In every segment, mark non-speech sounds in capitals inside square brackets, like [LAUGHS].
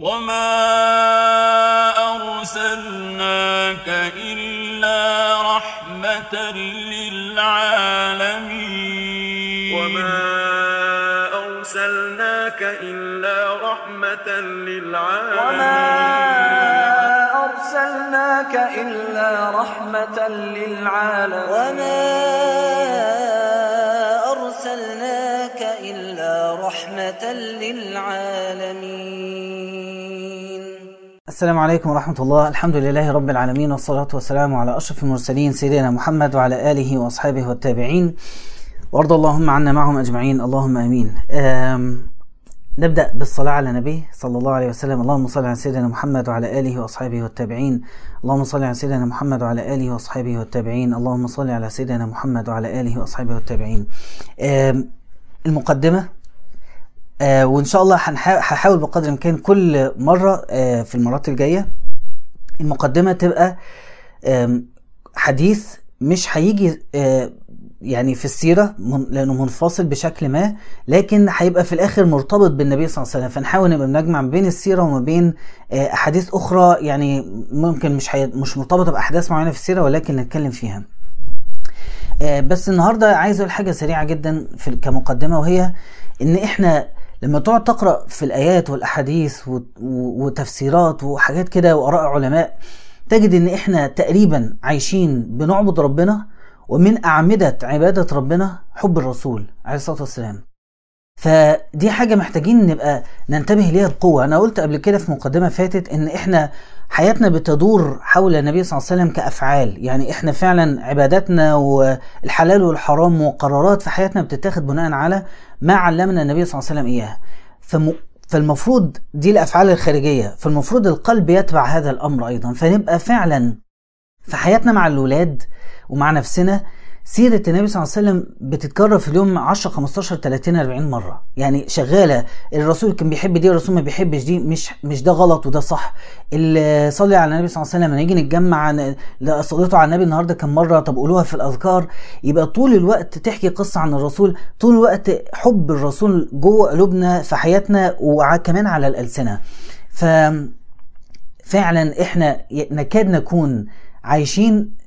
وما أرسلناك إلا رحمة للعالمين وما أرسلناك إلا رحمة للعالمين وما أرسلناك إلا رحمة للعالمين وما أرسلناك إلا رحمة للعالمين السلام عليكم ورحمة الله. الحمد لله رب العالمين والصلاة والسلام على أشرف المرسلين سيدنا محمد وعلى آله وأصحابه والتابعين. وارض اللهم عنا معهم أجمعين. اللهم آمين. آم، نبدأ بالصلاة على النبي صلى الله عليه وسلم. اللهم صل على سيدنا محمد وعلى آله وأصحابه والتابعين. اللهم صل على سيدنا محمد وعلى آله وأصحابه والتابعين. اللهم صل على سيدنا محمد وعلى آله وأصحابه والتابعين. المقدمة آه وإن شاء الله هحاول بقدر الإمكان كل مرة آه في المرات الجاية المقدمة تبقى حديث مش هيجي آه يعني في السيرة من لأنه منفصل بشكل ما لكن هيبقى في الآخر مرتبط بالنبي صلى الله عليه وسلم فنحاول نبقى بنجمع ما بين السيرة وما بين آه أحاديث أخرى يعني ممكن مش هي مش مرتبطة بأحداث معينة في السيرة ولكن نتكلم فيها. آه، بس النهارده عايز أقول حاجة سريعة جدا في كمقدمة وهي إن إحنا لما تقعد تقرأ في الآيات والأحاديث وتفسيرات وحاجات كده وآراء علماء تجد إن إحنا تقريبا عايشين بنعبد ربنا ومن أعمدة عبادة ربنا حب الرسول عليه الصلاة والسلام. فدي حاجة محتاجين نبقى ننتبه ليها بقوة. أنا قلت قبل كده في مقدمة فاتت إن إحنا حياتنا بتدور حول النبي صلى الله عليه وسلم كأفعال. يعني إحنا فعلا عباداتنا والحلال والحرام وقرارات في حياتنا بتتاخد بناء على ما علمنا النبي صلى الله عليه وسلم إياه فم... فالمفروض دي الأفعال الخارجية. فالمفروض القلب يتبع هذا الأمر أيضا. فنبقى فعلا في حياتنا مع الولاد ومع نفسنا سيرة النبي صلى الله عليه وسلم بتتكرر في اليوم 10 15 30 40 مرة. يعني شغالة. الرسول كان بيحب دي الرسول ما بيحبش دي. مش مش ده غلط وده صح. اللي صلي على النبي صلى الله عليه وسلم. نيجي نتجمع صليتوا على النبي النهارده كم مرة؟ طب قولوها في الأذكار. يبقى طول الوقت تحكي قصة عن الرسول. طول الوقت حب الرسول جوه قلوبنا في حياتنا وكمان على الألسنة. ف فعلا إحنا نكاد نكون عايشين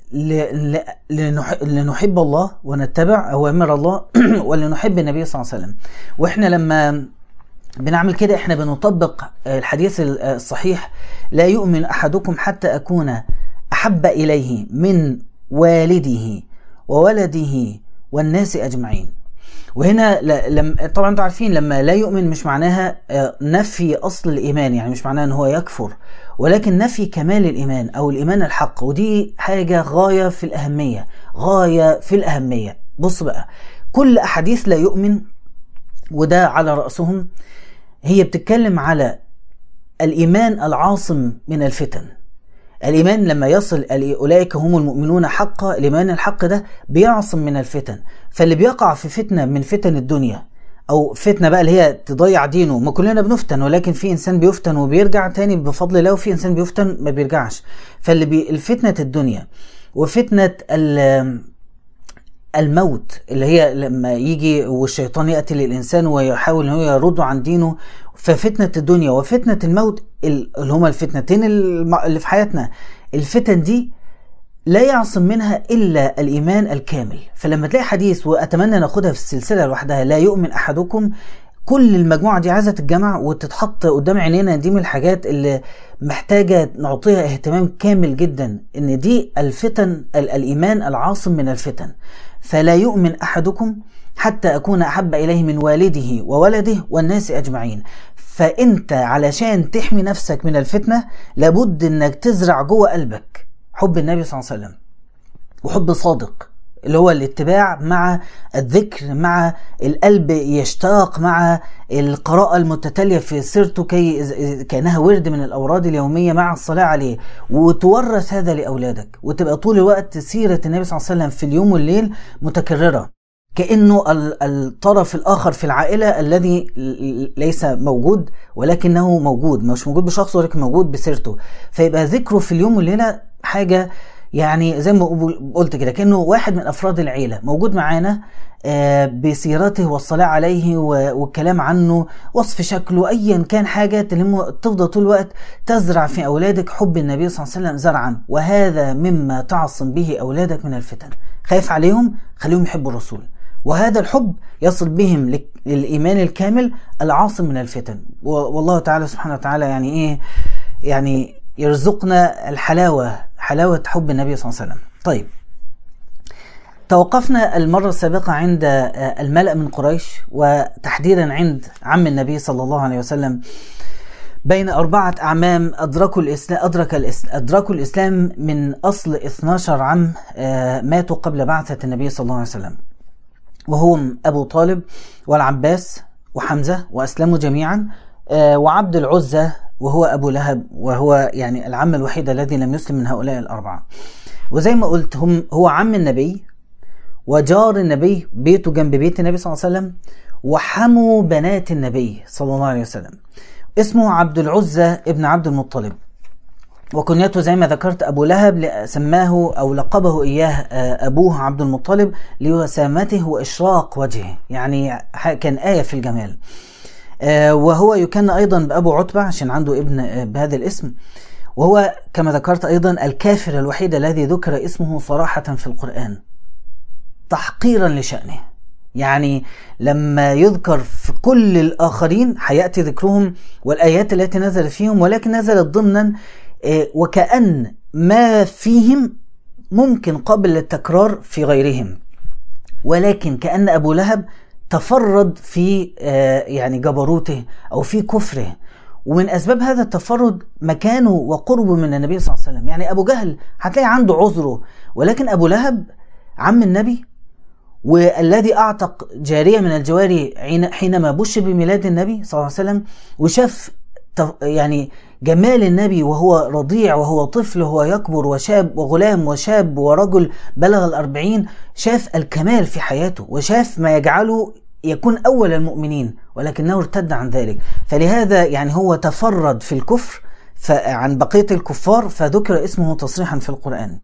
لنحب الله ونتبع اوامر الله [CLEARS THROAT] ولنحب النبي صلى الله عليه وسلم. وإحنا لما بنعمل كده إحنا بنطبق الحديث الصحيح لا يؤمن أحدكم حتى أكون أحب إليه من والده وولده والناس أجمعين. وهنا لم طبعا أنتوا عارفين لما لا يؤمن مش معناها آه، نفي أصل الإيمان يعني مش معناها إن هو يكفر. ولكن نفي كمال الإيمان أو الإيمان الحق ودي حاجة غاية في الأهمية غاية في الأهمية. بص بقى كل أحاديث لا يؤمن وده على رأسهم هي بتتكلم على الإيمان العاصم من الفتن. الإيمان لما يصل أولئك هم المؤمنون حقا الإيمان الحق ده بيعصم من الفتن. فاللي بيقع في فتنة من فتن الدنيا أو فتنة بقى اللي هي تضيع دينه. ما كلنا بنفتن ولكن في إنسان بيفتن وبيرجع تاني بفضل الله وفي إنسان بيفتن ما بيرجعش. فاللي بي الفتنة الدنيا وفتنة ال- الموت اللي هي لما يجي والشيطان يأتي للإنسان ويحاول أن هو يرده عن دينه. ففتنة الدنيا وفتنة الموت ال- اللي هما الفتنتين اللي في حياتنا. الفتن دي لا يعصم منها إلا الإيمان الكامل. فلما تلاقي حديث وأتمنى ناخدها في السلسلة لوحدها لا يؤمن أحدكم كل المجموعة دي عايزة تتجمع وتتحط قدام عينينا. دي من الحاجات اللي محتاجة نعطيها اهتمام كامل جدا إن دي الفتن ال- الإيمان العاصم من الفتن. فلا يؤمن أحدكم حتى أكون أحب إليه من والده وولده والناس أجمعين. فأنت علشان تحمي نفسك من الفتنة لابد أنك تزرع جوه قلبك حب النبي صلى الله عليه وسلم وحب صادق اللي هو الاتباع مع الذكر مع القلب يشتاق مع القراءة المتتالية في سيرته كي كأنها ورد من الأوراد اليومية مع الصلاة عليه. وتورث هذا لأولادك وتبقى طول الوقت سيرة النبي صلى الله عليه وسلم في اليوم والليل متكررة. كأنه ال- الطرف الآخر في العائلة الذي ليس موجود ولكنه موجود. مش موجود بشخصه ولكن موجود بسيرته. فيبقى ذكره في اليوم والليلة حاجة يعني زي ما قلت كده كأنه واحد من أفراد العيلة موجود معانا آه، بسيرته والصلاة عليه والكلام عنه وصف شكله أيا كان حاجة تلمه تفضل طول الوقت تزرع في أولادك حب النبي صلى الله عليه وسلم زرعا. وهذا مما تعصم به أولادك من الفتن. خايف عليهم؟ خليهم يحبوا الرسول. وهذا الحب يصل بهم للإيمان الكامل العاصم من الفتن. والله تعالى سبحانه وتعالى يعني إيه؟ يعني يرزقنا الحلاوة حلاوة حب النبي صلى الله عليه وسلم. طيب. توقفنا المرة السابقة عند آه، الملأ من قريش وتحديدا عند عم النبي صلى الله عليه وسلم بين أربعة أعمام أدركوا الإسلام أدرك الإسلام أدركوا الإسلام من أصل 12 عام آه، ماتوا قبل بعثة النبي صلى الله عليه وسلم. وهم أبو طالب والعباس وحمزة وأسلموا جميعا آه، وعبد العزة وهو أبو لهب وهو يعني العم الوحيد الذي لم يسلم من هؤلاء الأربعة. وزي ما قلت هم هو عم النبي وجار النبي بيته جنب بيت النبي صلى الله عليه وسلم وحموا بنات النبي صلى الله عليه وسلم. اسمه عبد العزة ابن عبد المطلب. وكنيته زي ما ذكرت أبو لهب سماه أو لقبه إياه آه، أبوه عبد المطلب لوسامته وإشراق وجهه. يعني كان آية في الجمال. آه، وهو يكن أيضا بأبو عتبة عشان عنده ابن آه، بهذا الاسم. وهو كما ذكرت أيضا الكافر الوحيد الذي ذكر اسمه صراحة في القرآن. تحقيرا لشأنه. يعني لما يذكر في كل الآخرين هيأتي ذكرهم والآيات التي نزلت فيهم ولكن نزلت ضمنا وكأن ما فيهم ممكن قابل للتكرار في غيرهم. ولكن كأن أبو لهب تفرد في آه، يعني جبروته أو في كفره. ومن أسباب هذا التفرد مكانه وقربه من النبي صلى الله عليه وسلم. يعني أبو جهل هتلاقي عنده عذره ولكن أبو لهب عم النبي والذي أعتق جارية من الجواري حينما بشر بميلاد النبي صلى الله عليه وسلم وشاف يعني جمال النبي وهو رضيع وهو طفل وهو يكبر وشاب وغلام وشاب ورجل بلغ الأربعين شاف الكمال في حياته وشاف ما يجعله يكون أول المؤمنين ولكنه ارتد عن ذلك. فلهذا يعني هو تفرد في الكفر عن بقية الكفار فذكر اسمه تصريحا في القرآن.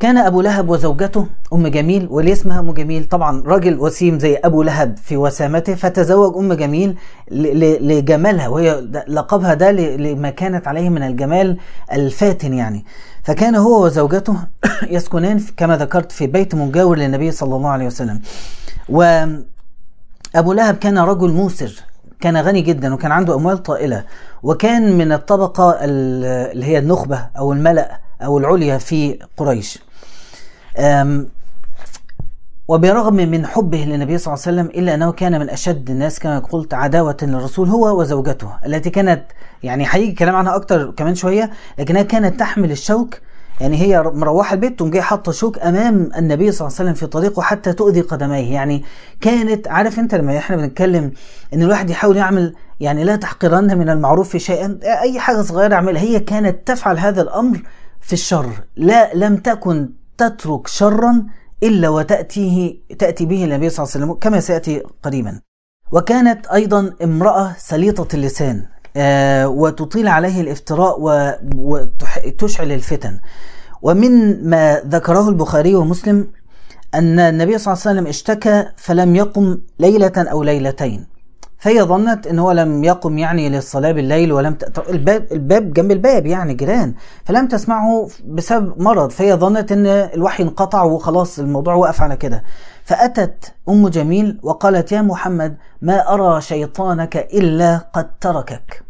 كان أبو لهب وزوجته أم جميل وليه اسمها أم جميل طبعا راجل وسيم زي أبو لهب في وسامته فتزوج أم جميل لجمالها وهي لقبها ده لما كانت عليه من الجمال الفاتن يعني. فكان هو وزوجته [COUGHS] يسكنان كما ذكرت في بيت مجاور للنبي صلى الله عليه وسلم. وأبو لهب كان رجل موسر كان غني جدا وكان عنده أموال طائلة. وكان من الطبقة ال- اللي هي النخبة أو الملأ أو العليا في قريش. وبرغم من حبه للنبي صلى الله عليه وسلم إلا أنه كان من أشد الناس كما قلت عداوة للرسول هو وزوجته التي كانت يعني هيجي كلام عنها أكتر كمان شوية لكنها كانت تحمل الشوك يعني هي مروحة البيت تقوم جاية حاطة شوك أمام النبي صلى الله عليه وسلم في طريقه حتى تؤذي قدميه. يعني كانت عارف أنت لما إحنا بنتكلم إن الواحد يحاول يعمل يعني لا تحقرن من المعروف شيئا أي حاجة صغيرة يعملها هي كانت تفعل هذا الأمر في الشر لا لم تكن تترك شرا إلا وتأتيه تأتي به النبي صلى الله عليه وسلم كما سيأتي قريبا وكانت أيضا امرأة سليطة اللسان آه، وتطيل عليه الافتراء وتشعل الفتن. ومن ما ذكره البخاري ومسلم أن النبي صلى الله عليه وسلم اشتكى فلم يقم ليلة أو ليلتين. فهي ظنت إن هو لم يقم يعني للصلاه بالليل ولم ت... الباب الباب جنب الباب يعني جيران فلم تسمعه بسبب مرض فهي ظنت إن الوحي انقطع وخلاص الموضوع وقف على كده. فأتت أم جميل وقالت يا محمد ما أرى شيطانك إلا قد تركك.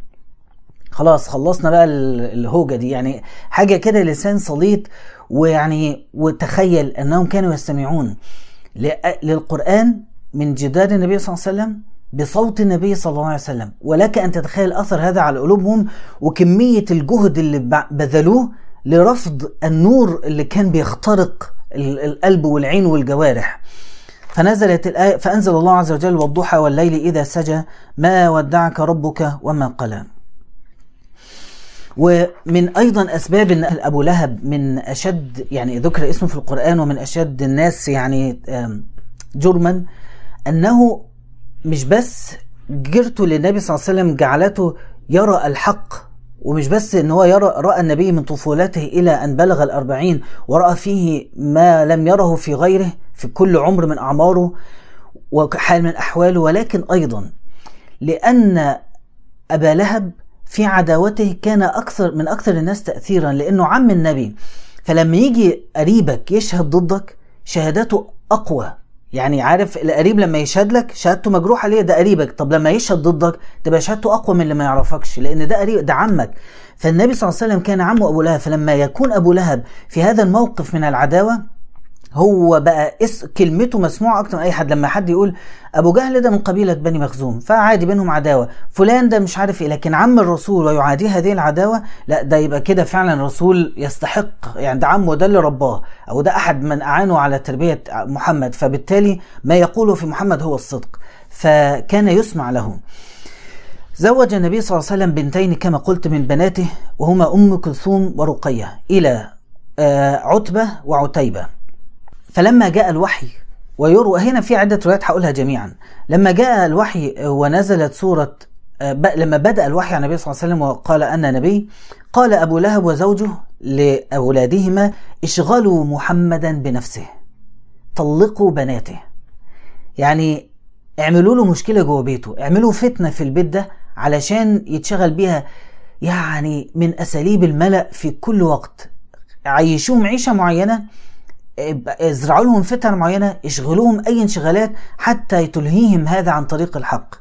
خلاص خلصنا بقى ال- الهوجة دي يعني حاجة كده لسان سليط ويعني وتخيل أنهم كانوا يستمعون للقرآن من جدار النبي صلى الله عليه وسلم بصوت النبي صلى الله عليه وسلم. ولك أن تتخيل أثر هذا على قلوبهم وكمية الجهد اللي بذلوه لرفض النور اللي كان بيخترق ال- القلب والعين والجوارح. فنزلت الآية فأنزل الله عز وجل والضحى والليل إذا سجى ما ودعك ربك وما قلى. ومن أيضا أسباب إن أبو لهب من اشد يعني ذكر اسمه في القرآن ومن أشد الناس يعني جرما أنه مش بس جرته للنبي صلى الله عليه وسلم جعلته يرى الحق. ومش بس إن هو يرى رأى النبي من طفولته إلى أن بلغ الأربعين ورأى فيه ما لم يره في غيره في كل عمر من أعماره وحال من أحواله. ولكن أيضا لأن أبا لهب في عداوته كان أكثر من أكثر الناس تاثيرا لأنه عم النبي. فلما يجي قريبك يشهد ضدك شهادته أقوى. يعني عارف القريب لما يشهد لك شهادته مجروحة ليه؟ ده قريبك. طب لما يشهد ضدك تبقى شهادته أقوى من اللي ما يعرفكش لأن ده قريب ده عمك. فالنبي صلى الله عليه وسلم كان عمه أبو لهب. فلما يكون أبو لهب في هذا الموقف من العداوة هو بقى اس كلمته مسموعة أكتر من أي حد. لما حد يقول أبو جهل ده من قبيلة بني مخزوم فعادي بينهم عداوة. فلان ده مش عارف إيه لكن عم الرسول ويعاديه هذه العداوة لا ده يبقى كده فعلا رسول يستحق. يعني ده عمه ده اللي رباه أو ده أحد من اعانه على تربية محمد. فبالتالي ما يقوله في محمد هو الصدق. فكان يسمع له. زوج النبي صلى الله عليه وسلم بنتين كما قلت من بناته وهما أم كلثوم ورقية إلى آه، عتبة وعتيبة. فلما جاء الوحي ويروى هنا في عدة روايات هقولها جميعا. لما جاء الوحي ونزلت سورة ب- لما بدأ الوحي عن النبي صلى الله عليه وسلم وقال أنا نبي قال أبو لهب وزوجه لأولادهما اشغلوا محمدا بنفسه طلقوا بناته. يعني اعملوا له مشكلة جوه بيته اعملوا فتنة في البيت ده علشان يتشغل بيها يعني من أساليب الملأ في كل وقت. عيشوهم عيشة معينة ازرعوا لهم فتن معينة اشغلوهم أي انشغالات حتى تلهيهم هذا عن طريق الحق.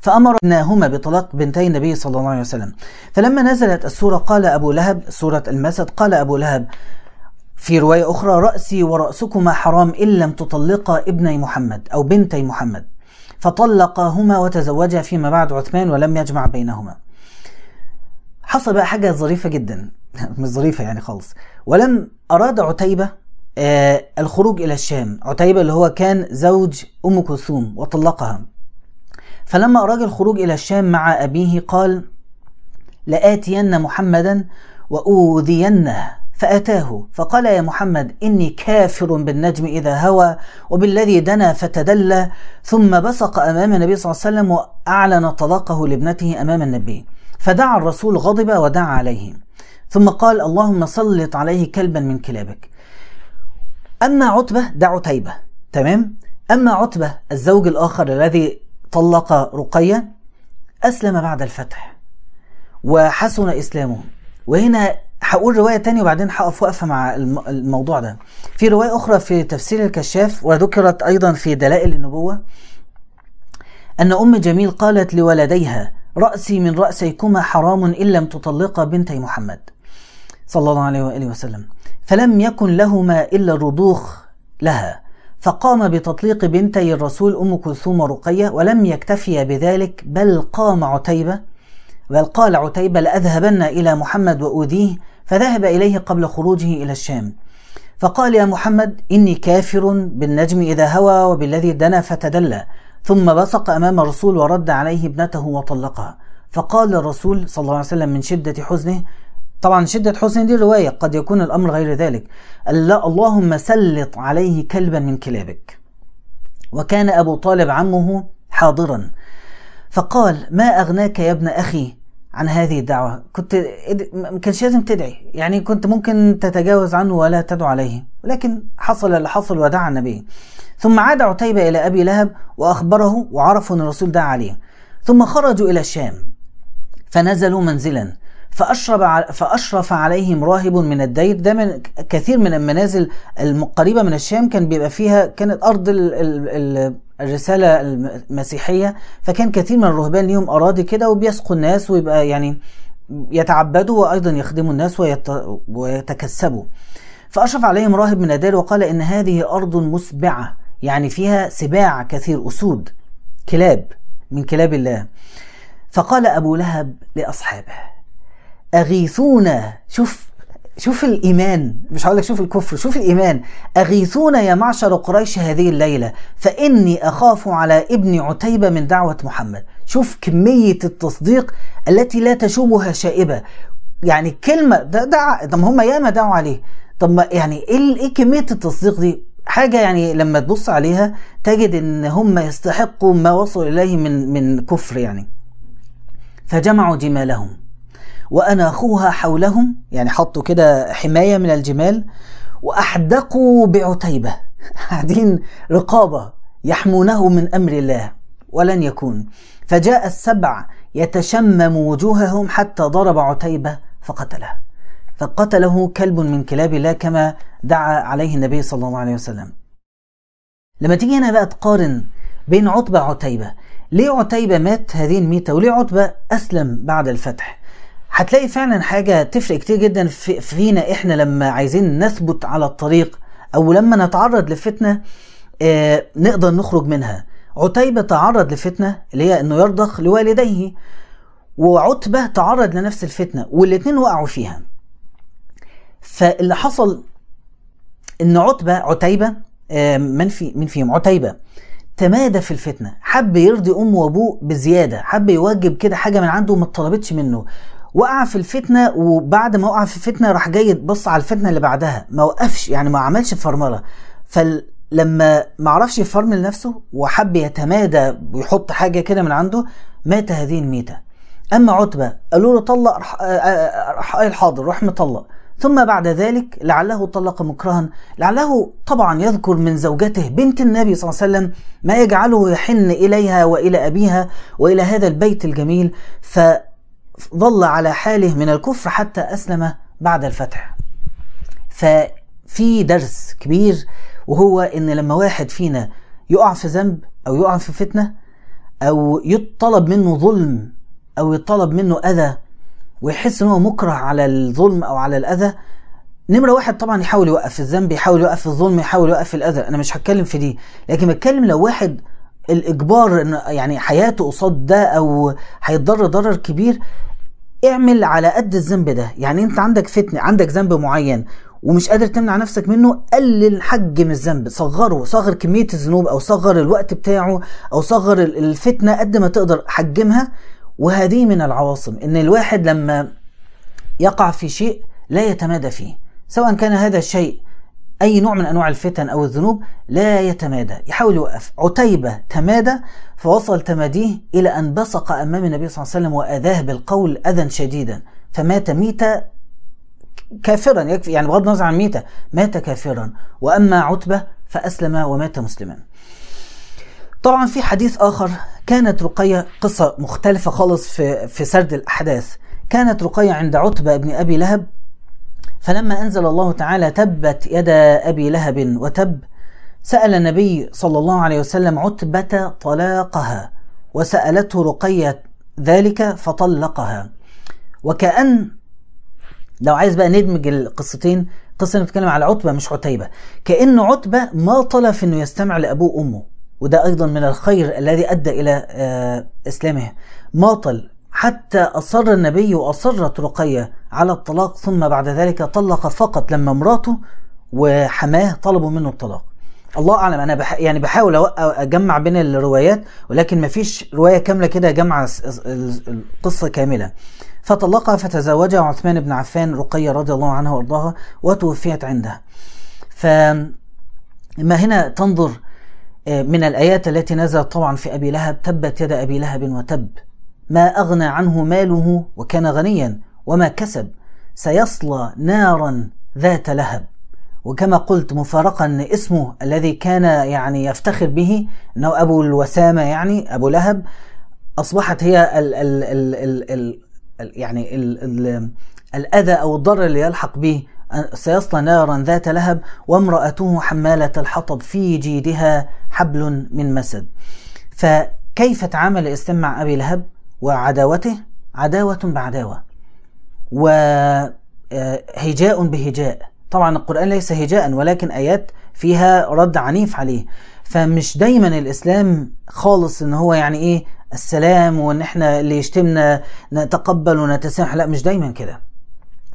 فأمرناهما بطلاق بنتي النبي صلى الله عليه وسلم. فلما نزلت السورة قال أبو لهب سورة المسد قال أبو لهب في رواية أخرى رأسي ورأسكما حرام إن لم تطلقا ابني محمد أو بنتي محمد. فطلقاهما وتزوجا فيما بعد عثمان ولم يجمع بينهما. حصل بقى حاجة ظريفة جدا. [LAUGHS] مش ظريفة يعني خالص. ولم أراد عتيبة آه الخروج إلى الشام. عتيبة اللي هو كان زوج أم كلثوم وطلقها. فلما أراد الخروج إلى الشام مع أبيه قال لآتين محمدا وأوذينه. فأتاه فقال يا محمد إني كافر بالنجم إذا هوى وبالذي دنا فتدلى. ثم بصق أمام النبي صلى الله عليه وسلم وأعلن طلاقه لابنته أمام النبي. فدعا الرسول غضب ودعا عليه. ثم قال اللهم سلط عليه كلبا من كلابك. أما عتبة ده عتيبة تمام؟ أما عتبة الزوج الآخر الذي طلق رقية أسلم بعد الفتح وحسن إسلامه. وهنا هقول رواية تانية وبعدين هقف وقفة مع الم- الموضوع ده. في رواية أخرى في تفسير الكشاف وذكرت أيضا في دلائل النبوة. أن أم جميل قالت لولديها رأسي من رأسيكما حرام إن لم تطلقا بنتي محمد. صلى الله عليه وآله وسلم. فلم يكن لهما إلا الرضوخ لها فقام بتطليق بنتي الرسول أم كلثوم ورقية ولم يكتفي بذلك بل قام عتيبة بل قال عتيبة لأذهبن إلى محمد وأوذيه فذهب إليه قبل خروجه إلى الشام. فقال يا محمد إني كافر بالنجم إذا هوى وبالذي دنا فتدلى. ثم بصق أمام الرسول ورد عليه ابنته وطلقها. فقال الرسول صلى الله عليه وسلم من شدة حزنه طبعا شدة حزن دي رواية قد يكون الأمر غير ذلك. الله اللهم سلط عليه كلبا من كلابك. وكان أبو طالب عمه حاضرا. فقال ما أغناك يا ابن أخي؟ عن هذه الدعوة. كنت ما كانش لازم تدعي. يعني كنت ممكن تتجاوز عنه ولا تدعو عليه. ولكن حصل اللي حصل ودعا النبي. ثم عاد عتيبة إلى أبي لهب وأخبره وعرفوا أن الرسول دعا عليه. ثم خرجوا إلى الشام. فنزلوا منزلا. فأشرب فأشرف عليهم راهب من الدير. ده من كثير من المنازل القريبة من الشام كان بيبقى فيها كانت أرض الرسالة المسيحية فكان كثير من الرهبان ليهم أراضي كده وبيسقوا الناس ويبقى يعني يتعبدوا وأيضا يخدموا الناس ويت ويتكسبوا. فأشرف عليهم راهب من الدير وقال إن هذه أرض مسبعة يعني فيها سباع كثير أسود كلاب من كلاب الله. فقال أبو لهب لأصحابه أغيثونا شوف شوف الإيمان مش هقول لك شوف الكفر شوف الإيمان. أغيثونا يا معشر قريش هذه الليلة فإني أخاف على ابن عتيبة من دعوة محمد. شوف كمية التصديق التي لا تشوبها شائبة. يعني كلمة ده دعا طب هم ياما دعوا عليه. طب ما يعني إيه إيه كمية التصديق دي؟ حاجة يعني لما تبص عليها تجد إن هم يستحقوا ما وصلوا إليه من من كفر يعني. فجمعوا جمالهم. وأناخوها حولهم يعني حطوا كده حماية من الجمال وأحدقوا بعتيبة. [LAUGHS] قاعدين رقابة يحمونه من أمر الله ولن يكون. فجاء السبع يتشمم وجوههم حتى ضرب عتيبة فقتله. فقتله كلب من كلاب الله كما دعا عليه النبي صلى الله عليه وسلم. لما تيجي هنا بقى تقارن بين عتبة وعتيبة ليه عتيبة مات هذه الميتة وليه عتبة أسلم بعد الفتح؟ هتلاقي فعلا حاجة تفرق كتير جدا في فينا إحنا لما عايزين نثبت على الطريق أو لما نتعرض لفتنة آه نقدر نخرج منها. عتيبة تعرض لفتنة اللي هي إنه يرضخ لوالديه وعتبة تعرض لنفس الفتنة والاتنين وقعوا فيها. فاللي حصل إن عتبة عتيبة آه من في من فيهم؟ عتيبة تمادى في الفتنة. حب يرضي امه وأبوه بزيادة حب يواجب كده حاجة من عنده ما اتطلبتش منه. وقع في الفتنة وبعد ما وقع في الفتنة راح جاي بص على الفتنة اللي بعدها. ما وقفش يعني ما عملش فرملة فلما ما عرفش يفرمل نفسه وحب يتمادى ويحط حاجة كده من عنده مات هذه الميتة أما عتبة قالوا له طلق راح راح قال حاضر راح مطلق. ثم بعد ذلك لعله طلق مكرها. لعله طبعا يذكر من زوجته بنت النبي صلى الله عليه وسلم ما يجعله يحن إليها وإلى أبيها وإلى هذا البيت الجميل. ف ظل على حاله من الكفر حتى أسلم بعد الفتح. ففي درس كبير وهو إن لما واحد فينا يقع في ذنب أو يقع في فتنة أو يطلب منه ظلم أو يطلب منه أذى ويحس إن هو مكره على الظلم أو على الأذى نمرة واحد طبعا يحاول يوقف الذنب يحاول يوقف الظلم يحاول يوقف الأذى. أنا مش هتكلم في دي لكن بتكلم لو واحد الإجبار إن يعني حياته قصاد ده أو هيتضرر ضرر كبير اعمل على قد الذنب ده. يعني أنت عندك فتنة عندك ذنب معين ومش قادر تمنع نفسك منه قلل حجم الذنب. صغره صغر كمية الذنوب أو صغر الوقت بتاعه أو صغر الفتنة قد ما تقدر حجمها. وهذه من العواصم إن الواحد لما يقع في شيء لا يتمادى فيه سواء كان هذا الشيء أي نوع من أنواع الفتن أو الذنوب لا يتمادى. يحاول يوقف. عتيبة تمادى فوصل تماديه إلى أن بصق أمام النبي صلى الله عليه وسلم وأذاه بالقول أذى شديدا. فمات ميتة كافرا. يكفي يعني بغض النظر عن ميتة مات كافرا. وأما عتبة فأسلم ومات مسلما. طبعا في حديث آخر كانت رقية قصة مختلفة خالص في, في سرد الأحداث. كانت رقية عند عتبة بن أبي لهب فلما أنزل الله تعالى تبت يدا أبي لهب وتب سأل النبي صلى الله عليه وسلم عتبة طلاقها وسألته رقية ذلك فطلقها. وكأن لو عايز بقى ندمج القصتين قصة بتتكلم على عتبة مش عتيبة. كأن عتبة ما طلب إنه يستمع لأبوه وأمه وده أيضا من الخير الذي أدى إلى إسلامه. ماطل حتى أصر النبي وأصرت رقية على الطلاق ثم بعد ذلك طلق فقط لما مراته وحماه طلبوا منه الطلاق. الله أعلم أنا بح يعني بحاول أجمع بين الروايات ولكن ما فيش رواية كاملة كده جمع القصة كاملة. فطلقها فتزوجها عثمان بن عفان رقية رضي الله عنها وأرضاها وتوفيت عنده. فما هنا تنظر من الآيات التي نزلت طبعا في أبي لهب تبت يد أبي لهب وتب. ما أغنى عنه ماله وكان غنيا وما كسب سيصلى نارا ذات لهب. وكما قلت مفارقا اسمه الذي كان يعني يفتخر به إنه أبو الوسامة يعني أبو لهب أصبحت هي ال ال ال ال ال يعني ال ال الأذى أو الضرر اللي يلحق به. سيصلى نارا ذات لهب وامرأته حمالة الحطب في جيدها حبل من مسد. فكيف تعامل الإسلام مع أبي لهب؟ وعداوته عداوة بعداوة. وهجاء بهجاء. طبعا القرآن ليس هجاء ولكن آيات فيها رد عنيف عليه. فمش دايما الإسلام خالص إن هو يعني إيه السلام وإن إحنا اللي يشتمنا نتقبل ونتسامح. لا مش دايما كده.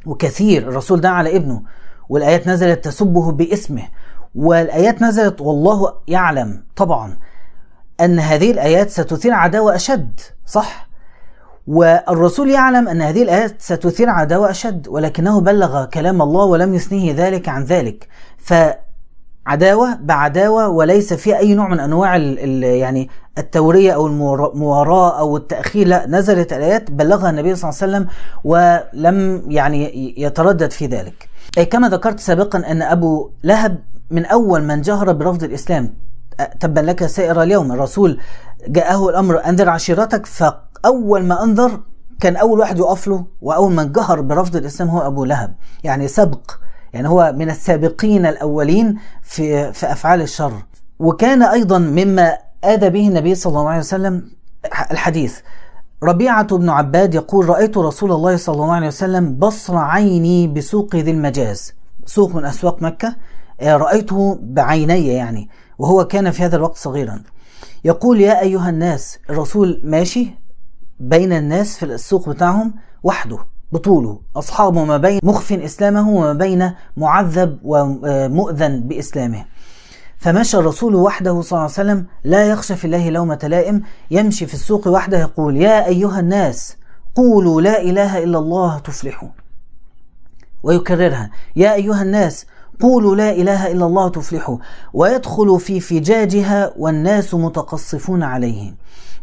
وكثير الرسول دعا على ابنه والآيات نزلت تسبه باسمه. والآيات نزلت والله يعلم طبعا أن هذه الآيات ستثير عداوة أشد صح؟ والرسول يعلم أن هذه الآيات ستثير عداوة أشد ولكنه بلغ كلام الله ولم يثنيه ذلك عن ذلك. عداوة بعداوة وليس فيها أي نوع من أنواع يعني التورية أو المواراة أو التأخير لا نزلت الآيات بلغها النبي صلى الله عليه وسلم ولم يعني يتردد في ذلك. كما ذكرت سابقا أن أبو لهب من أول من جهر برفض الإسلام. تبا لك سائر اليوم. الرسول جاءه الأمر أنذر عشيرتك فأول ما أنذر كان أول واحد يقف له وأول من جهر برفض الإسلام هو أبو لهب. يعني سبق يعني هو من السابقين الأولين في, في أفعال الشر. وكان أيضا مما آذى به النبي صلى الله عليه وسلم الحديث. ربيعة بن عباد يقول رأيت رسول الله صلى الله عليه وسلم بصر عيني بسوق ذي المجاز. سوق من أسواق مكة. رأيته بعيني يعني وهو كان في هذا الوقت صغيرا. يقول يا أيها الناس الرسول ماشي بين الناس في السوق بتاعهم وحده بطوله أصحابه ما بين مخف إسلامه وما بين معذب ومؤذن بإسلامه. فمشى الرسول وحده صلى الله عليه وسلم لا يخشى في الله لومة لائم يمشي في السوق وحده يقول يا أيها الناس قولوا لا إله إلا الله تفلحوا ويكررها يا أيها الناس قولوا لا إله إلا الله تفلحوا ويدخل في فجاجها والناس متقصفون عليه.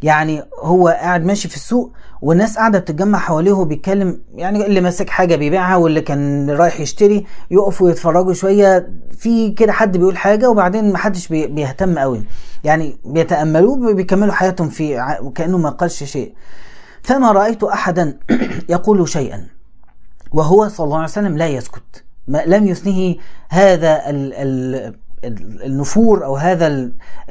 يعني هو قاعد ماشي في السوق والناس قاعدة بتتجمع حواليه وبيتكلم يعني اللي ماسك حاجة بيبيعها واللي كان رايح يشتري يقفوا يتفرجوا شوية في كده حد بيقول حاجة وبعدين ما حدش بيهتم قوي. يعني بيتأملوه بيكملوا حياتهم في وكانه ما قالش شيء. فما رأيت احدا [CLEARS THROAT] يقول شيئا وهو صلى الله عليه وسلم لا يسكت. ما لم يثنه هذا ال ال النفور أو هذا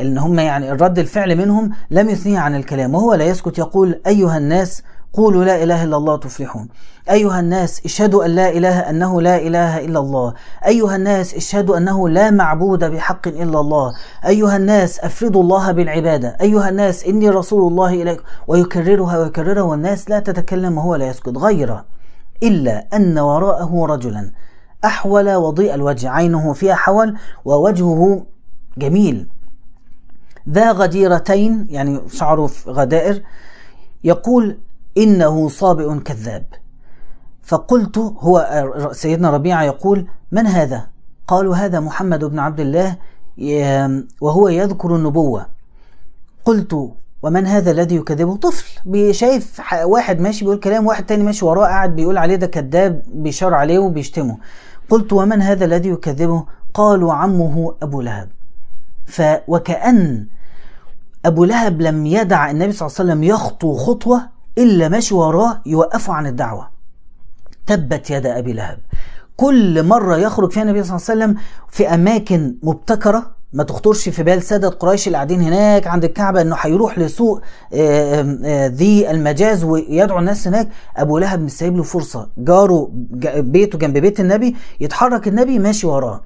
إن هم يعني الرد الفعل منهم لم يثنيه عن الكلام وهو لا يسكت يقول أيها الناس قولوا لا إله إلا الله تفلحون. أيها الناس اشهدوا أن لا إله أنه لا إله إلا الله. أيها الناس اشهدوا أنه لا معبود بحق إلا الله. أيها الناس أفردوا الله بالعبادة. أيها الناس إني رسول الله اليكم ويكررها ويكررها والناس لا تتكلم وهو لا يسكت غير إلا أن وراءه رجلا. أحول وضيء الوجه. عينه فيها حول ووجهه جميل. ذا غديرتين يعني شعره غدائر يقول إنه صابئ كذاب. فقلت هو سيدنا ربيعة يقول من هذا؟ قالوا هذا محمد بن عبد الله وهو يذكر النبوة. قلت ومن هذا الذي يكذبه؟ طفل. شايف واحد ماشي بيقول كلام واحد تاني ماشي وراه قاعد بيقول عليه ده كذاب بيشار عليه وبيشتمه. قلت ومن هذا الذي يكذبه؟ قالوا عمه أبو لهب. ف وكأن أبو لهب لم يدع النبي صلى الله عليه وسلم يخطو خطوة إلا ماشي وراه يوقفه عن الدعوة. تبت يد أبي لهب. كل مرة يخرج فيها النبي صلى الله عليه وسلم في أماكن مبتكرة ما تخطرش في بال سادة قريش اللي قاعدين هناك عند الكعبة إنه هيروح لسوق ذي المجاز ويدعو الناس هناك. أبو لهب مش سايب له فرصة. جاره بيته جنب بيت النبي يتحرك النبي ماشي وراه.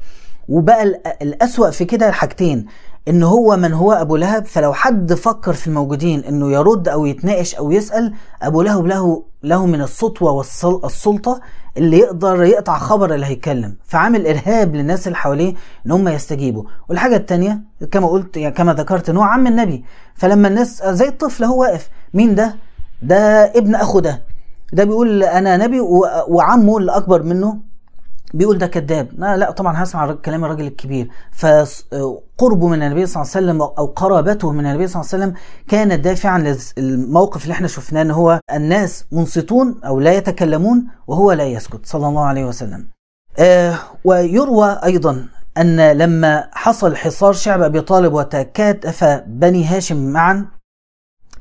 وبقى الأسوأ في كده حاجتين. إن هو من هو أبو لهب فلو حد فكر في الموجودين إنه يرد أو يتناقش أو يسأل أبو لهب له له من السطوة والسلطه اللي يقدر يقطع خبر اللي هيتكلم. فعامل إرهاب للناس اللي حواليه إن هم يستجيبوا. والحاجة الثانية كما قلت يعني كما ذكرت هو عم النبي. فلما الناس زي الطفل هو واقف. مين ده؟ ده ابن أخو ده. ده بيقول أنا نبي وعمه اللي اكبر منه بيقول ده كذاب. لا لا طبعا هسمع كلام الراجل الكبير. فقربه من النبي صلى الله عليه وسلم أو قرابته من النبي صلى الله عليه وسلم كانت دافعا للموقف اللي إحنا شفناه إن هو الناس منصتون أو لا يتكلمون وهو لا يسكت. صلى الله عليه وسلم. آه ويروى أيضا أن لما حصل حصار شعب أبي طالب وتكاتف بني هاشم معا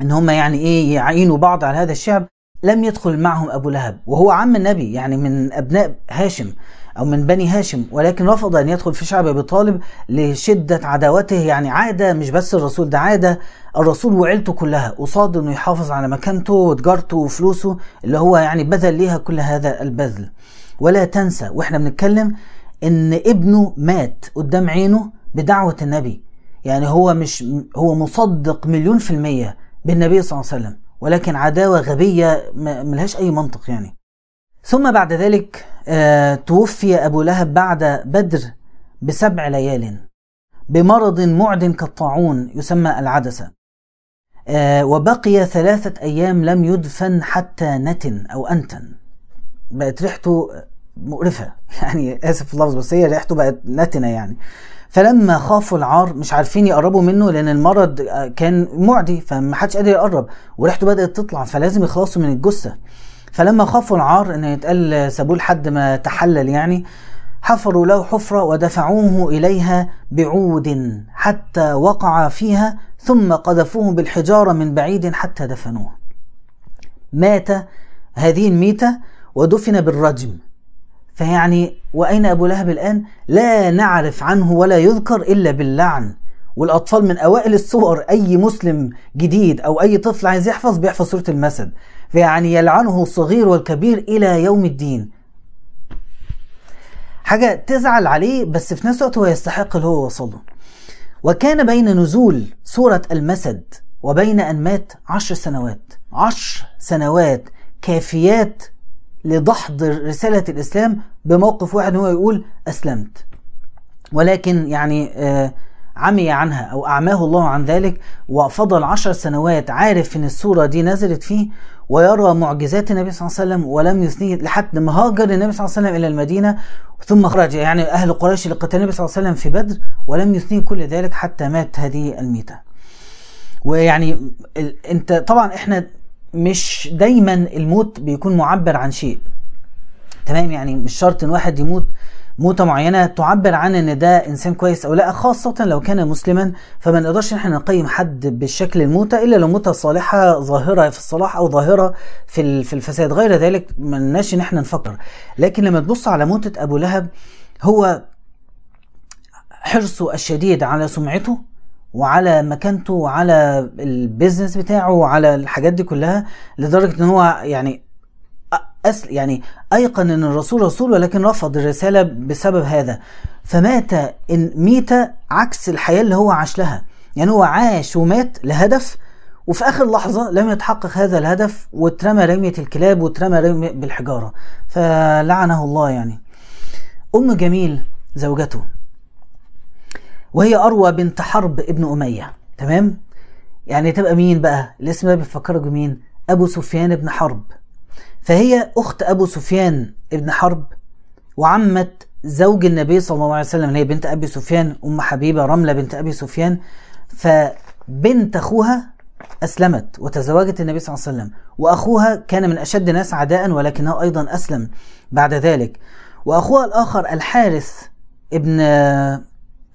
إن هم يعني إيه يعينوا بعض على هذا الشعب لم يدخل معهم أبو لهب وهو عم النبي يعني من أبناء هاشم أو من بني هاشم ولكن رفض أن يدخل في شعب أبي طالب لشدة عداوته يعني عادة مش بس الرسول ده عادة الرسول وعيلته كلها قصاد إنه يحافظ على مكانته وتجارته وفلوسه اللي هو يعني بذل ليها كل هذا البذل. ولا تنسى وإحنا بنتكلم إن ابنه مات قدام عينه بدعوة النبي يعني هو مش هو مصدق مليون في المية بالنبي صلى الله عليه وسلم. ولكن عداوة غبية ملهاش أي منطق يعني. ثم بعد ذلك آه توفي أبو لهب بعد بدر بسبع ليال بمرض معد كالطاعون يسمى العدسة. آه وبقي ثلاثة أيام لم يدفن حتى نتن أو أنتن. بقت ريحته مقرفة. [LAUGHS] يعني آسف في اللفظ بس هي ريحته بقت نتنة يعني. فلما خافوا العار مش عارفين يقربوا منه لأن المرض كان معدي فمحدش قادر يقرب وريحته بدأت تطلع فلازم يخلصوا من الجثة. فلما خافوا العار إن يتقال سابوه لحد ما تحلل يعني حفروا له حفرة ودفعوه إليها بعود حتى وقع فيها ثم قذفوه بالحجارة من بعيد حتى دفنوه. مات هذه الميتة ودفن بالرجم. فيعني وأين أبو لهب الآن؟ لا نعرف عنه ولا يذكر إلا باللعن. والأطفال من أوائل الصور أي مسلم جديد أو أي طفل عايز يحفظ بيحفظ سورة المسد. فيعني يلعنه الصغير والكبير إلى يوم الدين. حاجة تزعل عليه بس في نفس الوقت هو يستحق اللي هو وصله. وكان بين نزول سورة المسد وبين أن مات عشر سنوات. عشر سنوات كافيات لدحض رسالة الإسلام بموقف واحد هو يقول أسلمت. ولكن يعني آه عمي عنها أو أعماه الله عن ذلك وفضل عشر سنوات عارف إن السورة دي نزلت فيه ويرى معجزات النبي صلى الله عليه وسلم ولم يثنيه لحد ما هاجر النبي صلى الله عليه وسلم إلى المدينة ثم خرج يعني أهل قريش لقتال النبي صلى الله عليه وسلم في بدر ولم يثنيه كل ذلك حتى مات هذه الميتة. ويعني ال- انت طبعا إحنا مش دايما الموت بيكون معبر عن شيء. تمام؟ يعني مش شرط إن واحد يموت موتة معينة تعبر عن إن ده إنسان كويس أو لا. خاصة لو كان مسلما فما نقدرش إن إحنا نقيم حد بالشكل الموتة إلا لو موتة صالحة ظاهرة في الصلاح أو ظاهرة في في الفساد. غير ذلك ما لناش إن إحنا نفكر. لكن لما تبص على موتة أبو لهب هو حرصه الشديد على سمعته وعلى مكانته وعلى البيزنس بتاعه وعلى الحاجات دي كلها لدرجة إن هو يعني أسل يعني أيقن أن الرسول رسول ولكن رفض الرسالة بسبب هذا. فمات إن ميتة عكس الحياة اللي هو عاش لها. يعني هو عاش ومات لهدف وفي آخر لحظة لم يتحقق هذا الهدف واترمى رمية الكلاب واترمى رمي بالحجارة. فلعنه الله يعني. أم جميل زوجته. وهي أروى بنت حرب ابن أمية. تمام؟ يعني تبقى مين بقى؟ الاسم ده بيفكرك بمين؟ أبو سفيان بن حرب. فهي أخت أبو سفيان ابن حرب وعمة زوج النبي صلى الله عليه وسلم اللي هي بنت أبي سفيان أم حبيبة رملة بنت أبي سفيان. فبنت أخوها أسلمت وتزوجت النبي صلى الله عليه وسلم. وأخوها كان من أشد الناس عداء ولكنه أيضا أسلم بعد ذلك. وأخوها الآخر الحارث ابن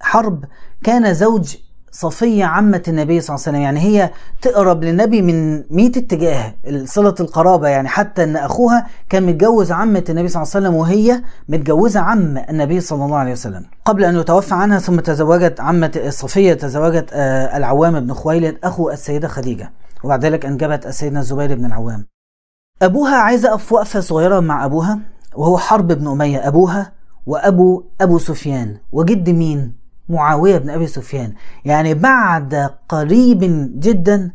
حرب كان زوج صفية عمة النبي صلى الله عليه وسلم. يعني هي تقرب للنبي من 100 اتجاه صلة القرابة. يعني حتى إن أخوها كان متجوز عمة النبي صلى الله عليه وسلم وهي متجوزة عم النبي صلى الله عليه وسلم. قبل أن يتوفى عنها ثم تزوجت عمة صفية تزوجت آه، العوام بن خويلد أخو السيدة خديجة. وبعد ذلك أنجبت السيدنا الزبير بن العوام. أبوها عايزة أقف وقفة صغيرة مع أبوها وهو حرب بن أمية أبوها وأبو أبو سفيان. وجد مين؟ معاوية بن أبي سفيان. يعني بعد قريب جدا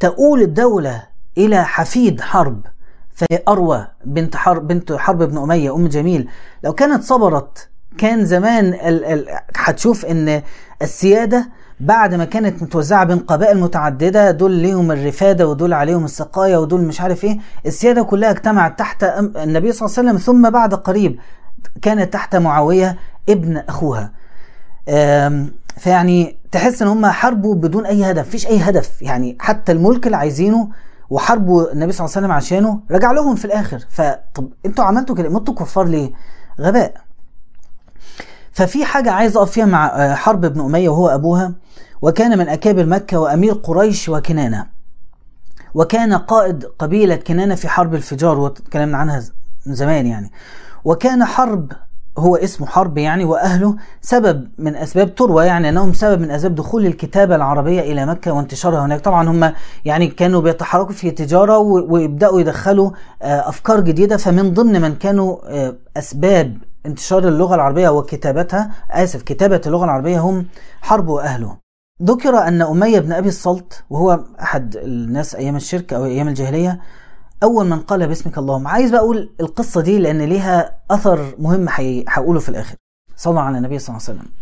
تؤول الدولة إلى حفيد حرب فهي أروى بنت حرب بنت حرب بن أمية أم جميل. لو كانت صبرت كان زمان هتشوف إن السيادة بعد ما كانت متوزعة بين قبائل متعددة دول ليهم الرفادة ودول عليهم السقاية ودول مش عارف إيه السيادة كلها اجتمعت تحت النبي صلى الله عليه وسلم. ثم بعد قريب كانت تحت معاوية ابن أخوها. آم، فيعني تحس إن هم حاربوا بدون أي هدف مفيش أي هدف. يعني حتى الملك اللي عايزينه وحاربوا النبي صلى الله عليه وسلم عشانه رجع لهم في الآخر. فطب أنتوا عملتوا كده متوا كفار ليه؟ غباء. ففي حاجة عايز أقف فيها مع آه، حرب بن أمية وهو أبوها. وكان من أكابر مكة وأمير قريش وكنانة. وكان قائد قبيلة كنانة في حرب الفجار وتكلمنا عنها زمان يعني. وكان حرب هو اسمه حرب يعني وأهله سبب من أسباب تروى يعني أنهم سبب من أسباب دخول الكتابة العربية إلى مكة وانتشارها هناك. طبعا هم يعني كانوا بيتحركوا في تجارة ويبدأوا يدخلوا آه، أفكار جديدة. فمن ضمن من كانوا آه، أسباب انتشار اللغة العربية وكتابتها آسف كتابة اللغة العربية هم حرب وأهله. ذكر أن أمية بن أبي الصلت وهو أحد الناس أيام الشرك أو أيام الجاهلية أول من قال باسمك اللهم. عايز بقى أقول القصة دي لأن ليها أثر مهم هقوله في الآخر. صلى على النبي صلى الله عليه وسلم.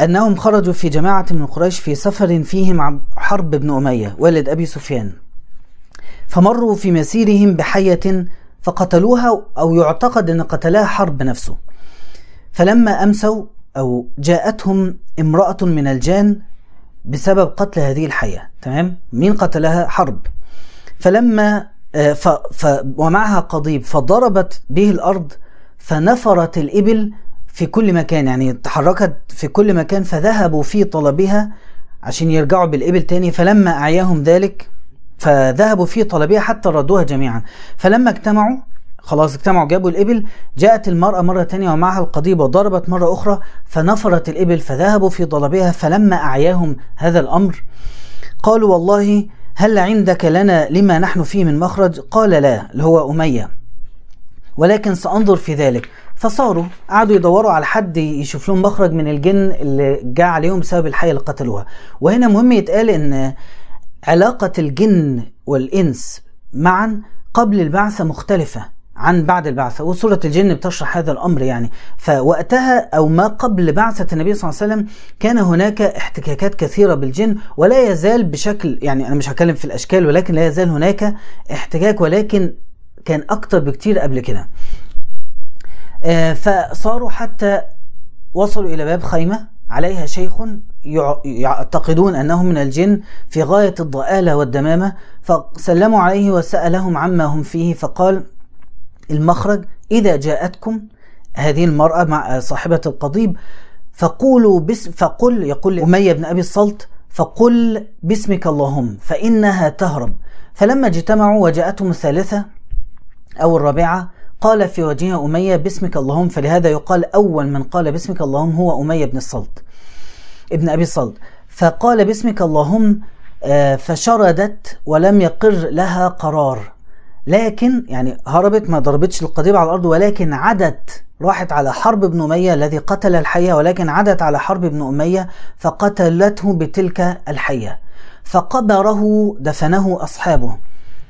أنهم خرجوا في جماعة من قريش في سفر فيهم حرب بن أمية والد أبي سفيان. فمروا في مسيرهم بحية فقتلوها أو يعتقد أن قتلها حرب نفسه. فلما أمسوا أو جاءتهم امرأة من الجان بسبب قتل هذه الحية تمام؟ مين قتلها؟ حرب. فلما ف ف ومعها قضيب فضربت به الأرض فنفرت الإبل في كل مكان يعني تحركت في كل مكان فذهبوا في طلبها عشان يرجعوا بالإبل تاني فلما أعياهم ذلك فذهبوا في طلبها حتى ردوها جميعا. فلما اجتمعوا خلاص اجتمعوا جابوا الإبل جاءت المرأة مرة تانية ومعها القضيب وضربت مرة أخرى فنفرت الإبل فذهبوا في طلبها فلما أعياهم هذا الأمر قالوا والله هل عندك لنا لما نحن فيه من مخرج؟ قال لا اللي هو أمية. ولكن سأنظر في ذلك. فصاروا قعدوا يدوروا على حد يشوف لهم مخرج من الجن اللي جاء عليهم بسبب الحية اللي قتلوها. وهنا مهم يتقال إن علاقة الجن والإنس معا قبل البعثة مختلفة. عن بعد البعثة وسورة الجن بتشرح هذا الأمر يعني. فوقتها أو ما قبل بعثة النبي صلى الله عليه وسلم كان هناك احتكاكات كثيرة بالجن ولا يزال بشكل يعني أنا مش هتكلم في الأشكال ولكن لا يزال هناك احتكاك ولكن كان أكتر بكتير قبل كده. آه، فصاروا حتى وصلوا إلى باب خيمة عليها شيخ يع- يعتقدون أنه من الجن في غاية الضآلة والدمامة فسلموا عليه وسألهم عما هم فيه فقال المخرج إذا جاءتكم هذه المرأة مع صاحبة القضيب فقولوا بس فقل يقول أمية بن أبي الصلت فقل باسمك اللهم فإنها تهرب. فلما اجتمعوا وجاءتهم الثالثة أو الرابعة قال في وجهها أمية باسمك اللهم فلهذا يقال أول من قال باسمك اللهم هو أمية بن الصلت ابن أبي الصلت فقال باسمك اللهم آه، فشردت ولم يقر لها قرار. لكن يعني هربت ما ضربتش القضيب على الأرض ولكن عدت راحت على حرب ابن أمية الذي قتل الحية ولكن عدت على حرب ابن أمية فقتلته بتلك الحية. فقبره دفنه أصحابه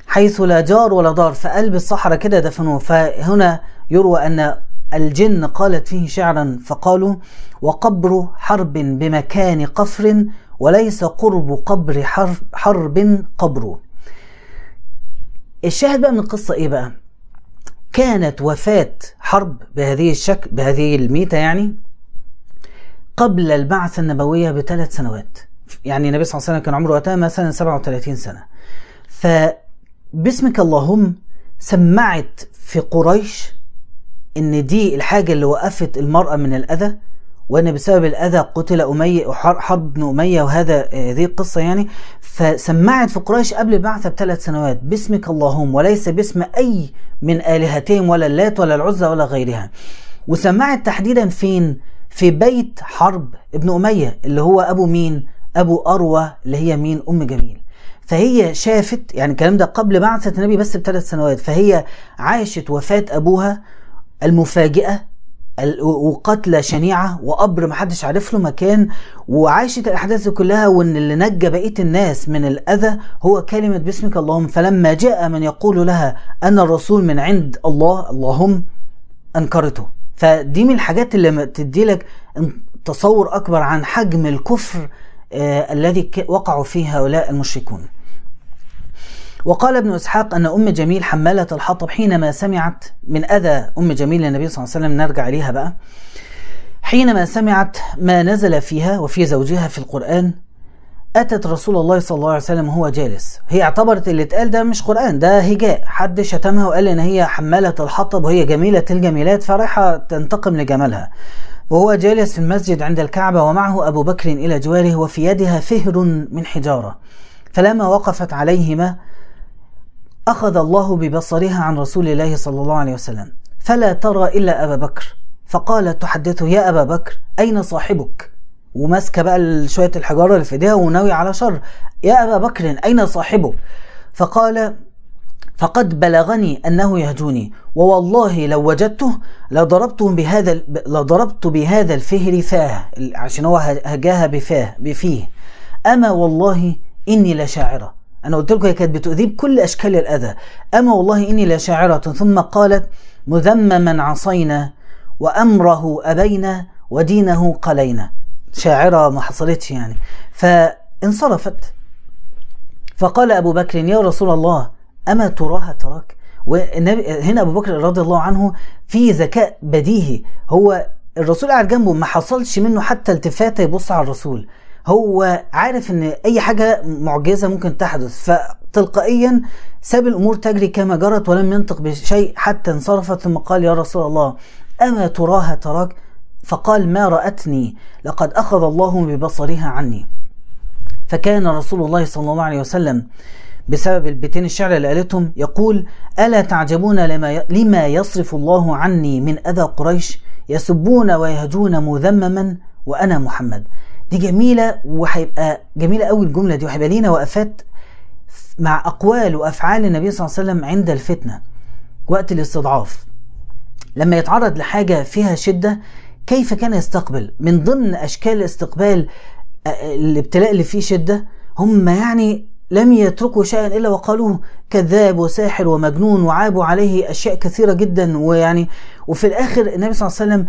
حيث لا جار ولا دار في قلب الصحراء كده دفنوه. فهنا يروى أن الجن قالت فيه شعرا فقالوا وقبر حرب بمكان قفر وليس قرب قبر حرب, حرب قبر الشاهد بقى من القصة إيه بقى؟ كانت وفاة حرب بهذه الشكل بهذه الميتة يعني قبل البعثة النبوية بثلاث سنوات. يعني النبي صلى الله عليه وسلم كان عمره وقتها مثلا 37 سنة. فباسمك اللهم سمعت في قريش إن دي الحاجة اللي وقفت المرأة من الأذى؟ وأن بسبب الأذى قتل أمية حرب بن أمية وهذا هذه القصة يعني فسمعت في قريش قبل البعثة بثلاث سنوات باسمك اللهم وليس باسم أي من الهتهم ولا اللات ولا العزى ولا غيرها. وسمعت تحديدا فين؟ في بيت حرب ابن أمية اللي هو أبو مين؟ أبو أروى اللي هي مين؟ أم جميل. فهي شافت يعني الكلام ده قبل بعثة النبي بس بثلاث سنوات فهي عاشت وفاة أبوها المفاجئة ال- وقتلى شنيعة وقبر محدش عارف له مكان وعاشت الأحداث دي كلها وإن اللي نجى بقية الناس من الأذى هو كلمة باسمك اللهم. فلما جاء من يقول لها أنا الرسول من عند الله اللهم أنكرته. فدي من الحاجات اللي تدي لك تصور أكبر عن حجم الكفر آه الذي وقعوا فيه هؤلاء المشركون. وقال ابن إسحاق أن أم جميل حمالة الحطب حينما سمعت من أذى أم جميل للنبي صلى الله عليه وسلم نرجع إليها بقى. حينما سمعت ما نزل فيها وفي زوجها في القرآن أتت رسول الله صلى الله عليه وسلم وهو جالس. هي اعتبرت اللي اتقال ده مش قرآن ده هجاء. حد شتمها وقال إن هي حمالة الحطب وهي جميلة الجميلات فرايحه تنتقم لجمالها. وهو جالس في المسجد عند الكعبة ومعه أبو بكر إلى جواره وفي يدها فهر من حجارة. فلما وقفت عليهما أخذ الله ببصرها عن رسول الله صلى الله عليه وسلم. فلا ترى إلا أبا بكر. فقالت تحدثه يا أبا بكر أين صاحبك؟ وماسكة بقى شوية الحجارة اللي في إيديها وناوي على شر. يا أبا بكر أين صاحبك؟ فقال فقد بلغني أنه يهجوني ووالله لو وجدته لضربته بهذا لضربت بهذا الفهر فاه عشان هو هجاها بفاه بفيه. أما والله إني لشاعرة. أنا قلت لكم هي كانت بتؤذيه بكل أشكال الأذى. أما والله إني لشاعرة ثم قالت مذمما عصينا وأمره أبينا ودينه قلينا. شاعرة ما حصلتش يعني. فانصرفت. فقال أبو بكر يا رسول الله أما تراها تراك؟ هنا أبو بكر رضي الله عنه في ذكاء بديهي. هو الرسول قاعد جنبه ما حصلش منه حتى التفاته يبص على الرسول. هو عارف إن أي حاجة معجزة ممكن تحدث. فتلقائيا ساب الأمور تجري كما جرت ولم ينطق بشيء حتى انصرفت. ثم قال يا رسول الله أما تراها تراك؟ فقال ما رأتني؟ لقد أخذ الله ببصرها عني. فكان رسول الله صلى الله عليه وسلم بسبب البيتين الشعر اللي قالتهم يقول ألا تعجبون لما لما يصرف الله عني من أذى قريش؟ يسبون ويهجون مذمما وأنا محمد. دي جميلة وهيبقى جميلة قوي الجملة دي وهيبقى لينا وقفات مع أقوال وأفعال النبي صلى الله عليه وسلم عند الفتنة وقت الاستضعاف. لما يتعرض لحاجة فيها شدة كيف كان يستقبل؟ من ضمن أشكال استقبال الابتلاء اللي فيه شدة هم يعني لم يتركوا شيئا إلا وقالوه كذاب وساحر ومجنون وعابوا عليه أشياء كثيرة جدا ويعني وفي الآخر النبي صلى الله عليه وسلم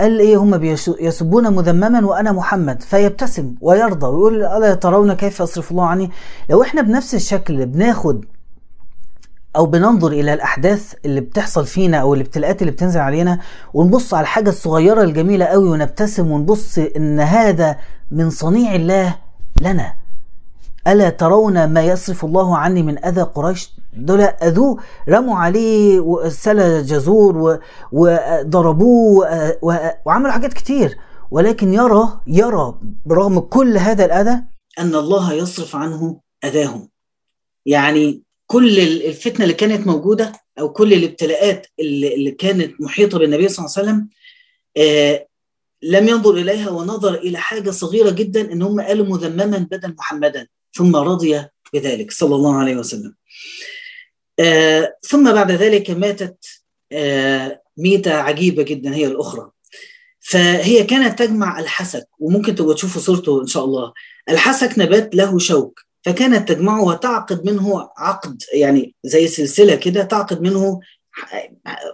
قال إيه هم يسبون مذمما وأنا محمد فيبتسم ويرضى ويقول ألا ترون كيف يصرف الله عني؟ لو إحنا بنفس الشكل بناخد أو بننظر إلى الأحداث اللي بتحصل فينا أو الابتلاءات اللي بتنزل علينا ونبص على الحاجة الصغيرة الجميلة قوي ونبتسم ونبص إن هذا من صنيع الله لنا. ألا ترون ما يصرف الله عني من أذى قريش؟ دول أذوه رموا عليه سلة جزور وضربوه وعملوا حاجات كتير. ولكن يرى يرى برغم كل هذا الأذى أن الله يصرف عنه أذاهم. يعني كل الفتنة اللي كانت موجودة أو كل الابتلاءات اللي, كانت محيطة بالنبي صلى الله عليه وسلم آه لم ينظر إليها ونظر إلى حاجة صغيرة جدا إن هم قالوا مذمما بدل محمدا. ثم رضي بذلك صلى الله عليه وسلم. آه ثم بعد ذلك ماتت آه ميتة عجيبة جدا هي الأخرى. فهي كانت تجمع الحسك وممكن تبقى تشوفوا صورته إن شاء الله. الحسك نبات له شوك فكانت تجمعه وتعقد منه عقد يعني زي سلسلة كده تعقد منه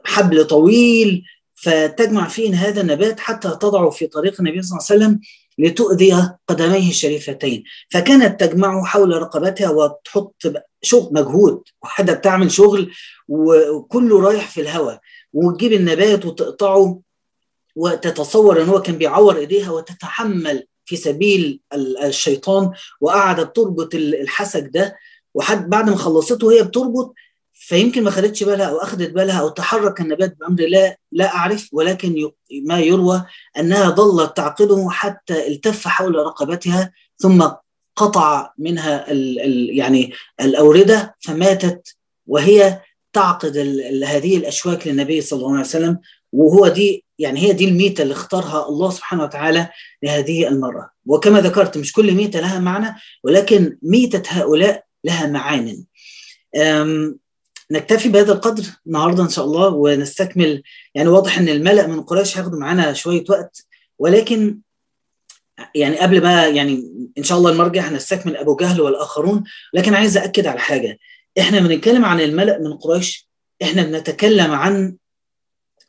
حبل طويل فتجمع فيه هذا النبات حتى تضعه في طريق النبي صلى الله عليه وسلم لتؤذي قدميه الشريفتين. فكانت تجمعه حول رقبتها وتحط شغل مجهود وحدة بتعمل شغل وكله رايح في الهواء وتجيب النبات وتقطعه وتتصور إن هو كان بيعور إيديها وتتحمل في سبيل الشيطان وقعدت تربط الحسك ده وحد بعد ما خلصته هي بتربط فيمكن ما خدتش بالها أو اخذت بالها أو تحرك النبات بأمر لا لا أعرف ولكن ما يروى أنها ظلت تعقده حتى التف حول رقبتها ثم قطع منها ال ال يعني الأوردة فماتت وهي تعقد هذه الأشواك للنبي صلى الله عليه وسلم وهو دي يعني هي دي الميتة اللي اختارها الله سبحانه وتعالى لهذه المرة. وكما ذكرت مش كل ميتة لها معنى ولكن ميتة هؤلاء لها معان. نكتفي بهذا القدر النهارده إن شاء الله ونستكمل يعني واضح إن الملأ من قريش هياخدوا معانا شوية وقت ولكن يعني قبل ما يعني إن شاء الله المرجع هنستكمل أبو جهل والآخرون لكن عايز اكد على حاجة إحنا بنتكلم عن الملأ من قريش إحنا بنتكلم عن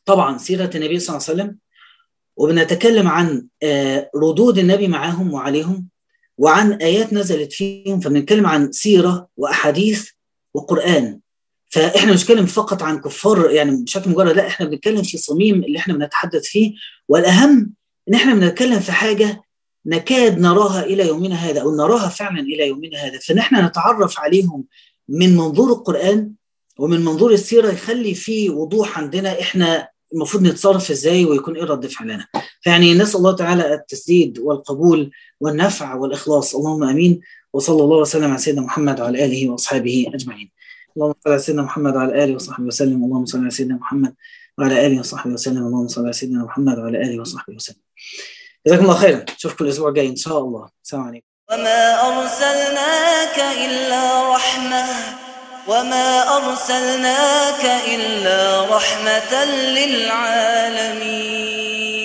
طبعا سيرة النبي صلى الله عليه وسلم وبنتكلم عن ردود النبي معاهم وعليهم وعن آيات نزلت فيهم فبنتكلم عن سيرة وأحاديث وقرآن. فإحنا مش بنتكلم فقط عن كفار يعني بشكل مجرد لا إحنا بنتكلم في صميم اللي إحنا بنتحدث فيه. والأهم إن إحنا بنتكلم في حاجة نكاد نراها إلى يومنا هذا أو نراها فعلا إلى يومنا هذا. فنحن نتعرف عليهم من منظور القرآن ومن منظور السيرة يخلي في وضوح عندنا إحنا المفروض نتصرف إزاي ويكون إيه رد فعلنا. فيعني نسأل الله تعالى التسديد والقبول والنفع والإخلاص. اللهم آمين. وصلى الله وسلم على سيدنا محمد وعلى آله وأصحابه أجمعين. اللهم صل على سيدنا محمد وعلى آله وصحبه وسلم. اللهم صل على سيدنا محمد وعلى آله وصحبه وسلم. اللهم صل على سيدنا محمد وعلى آله وصحبه وسلم. جزاكم الله خيرا. نشوفكم الأسبوع الجاي إن شاء الله. السلام عليكم. وما أرسلناك إلا رحمة. وما أرسلناك إلا رحمة للعالمين.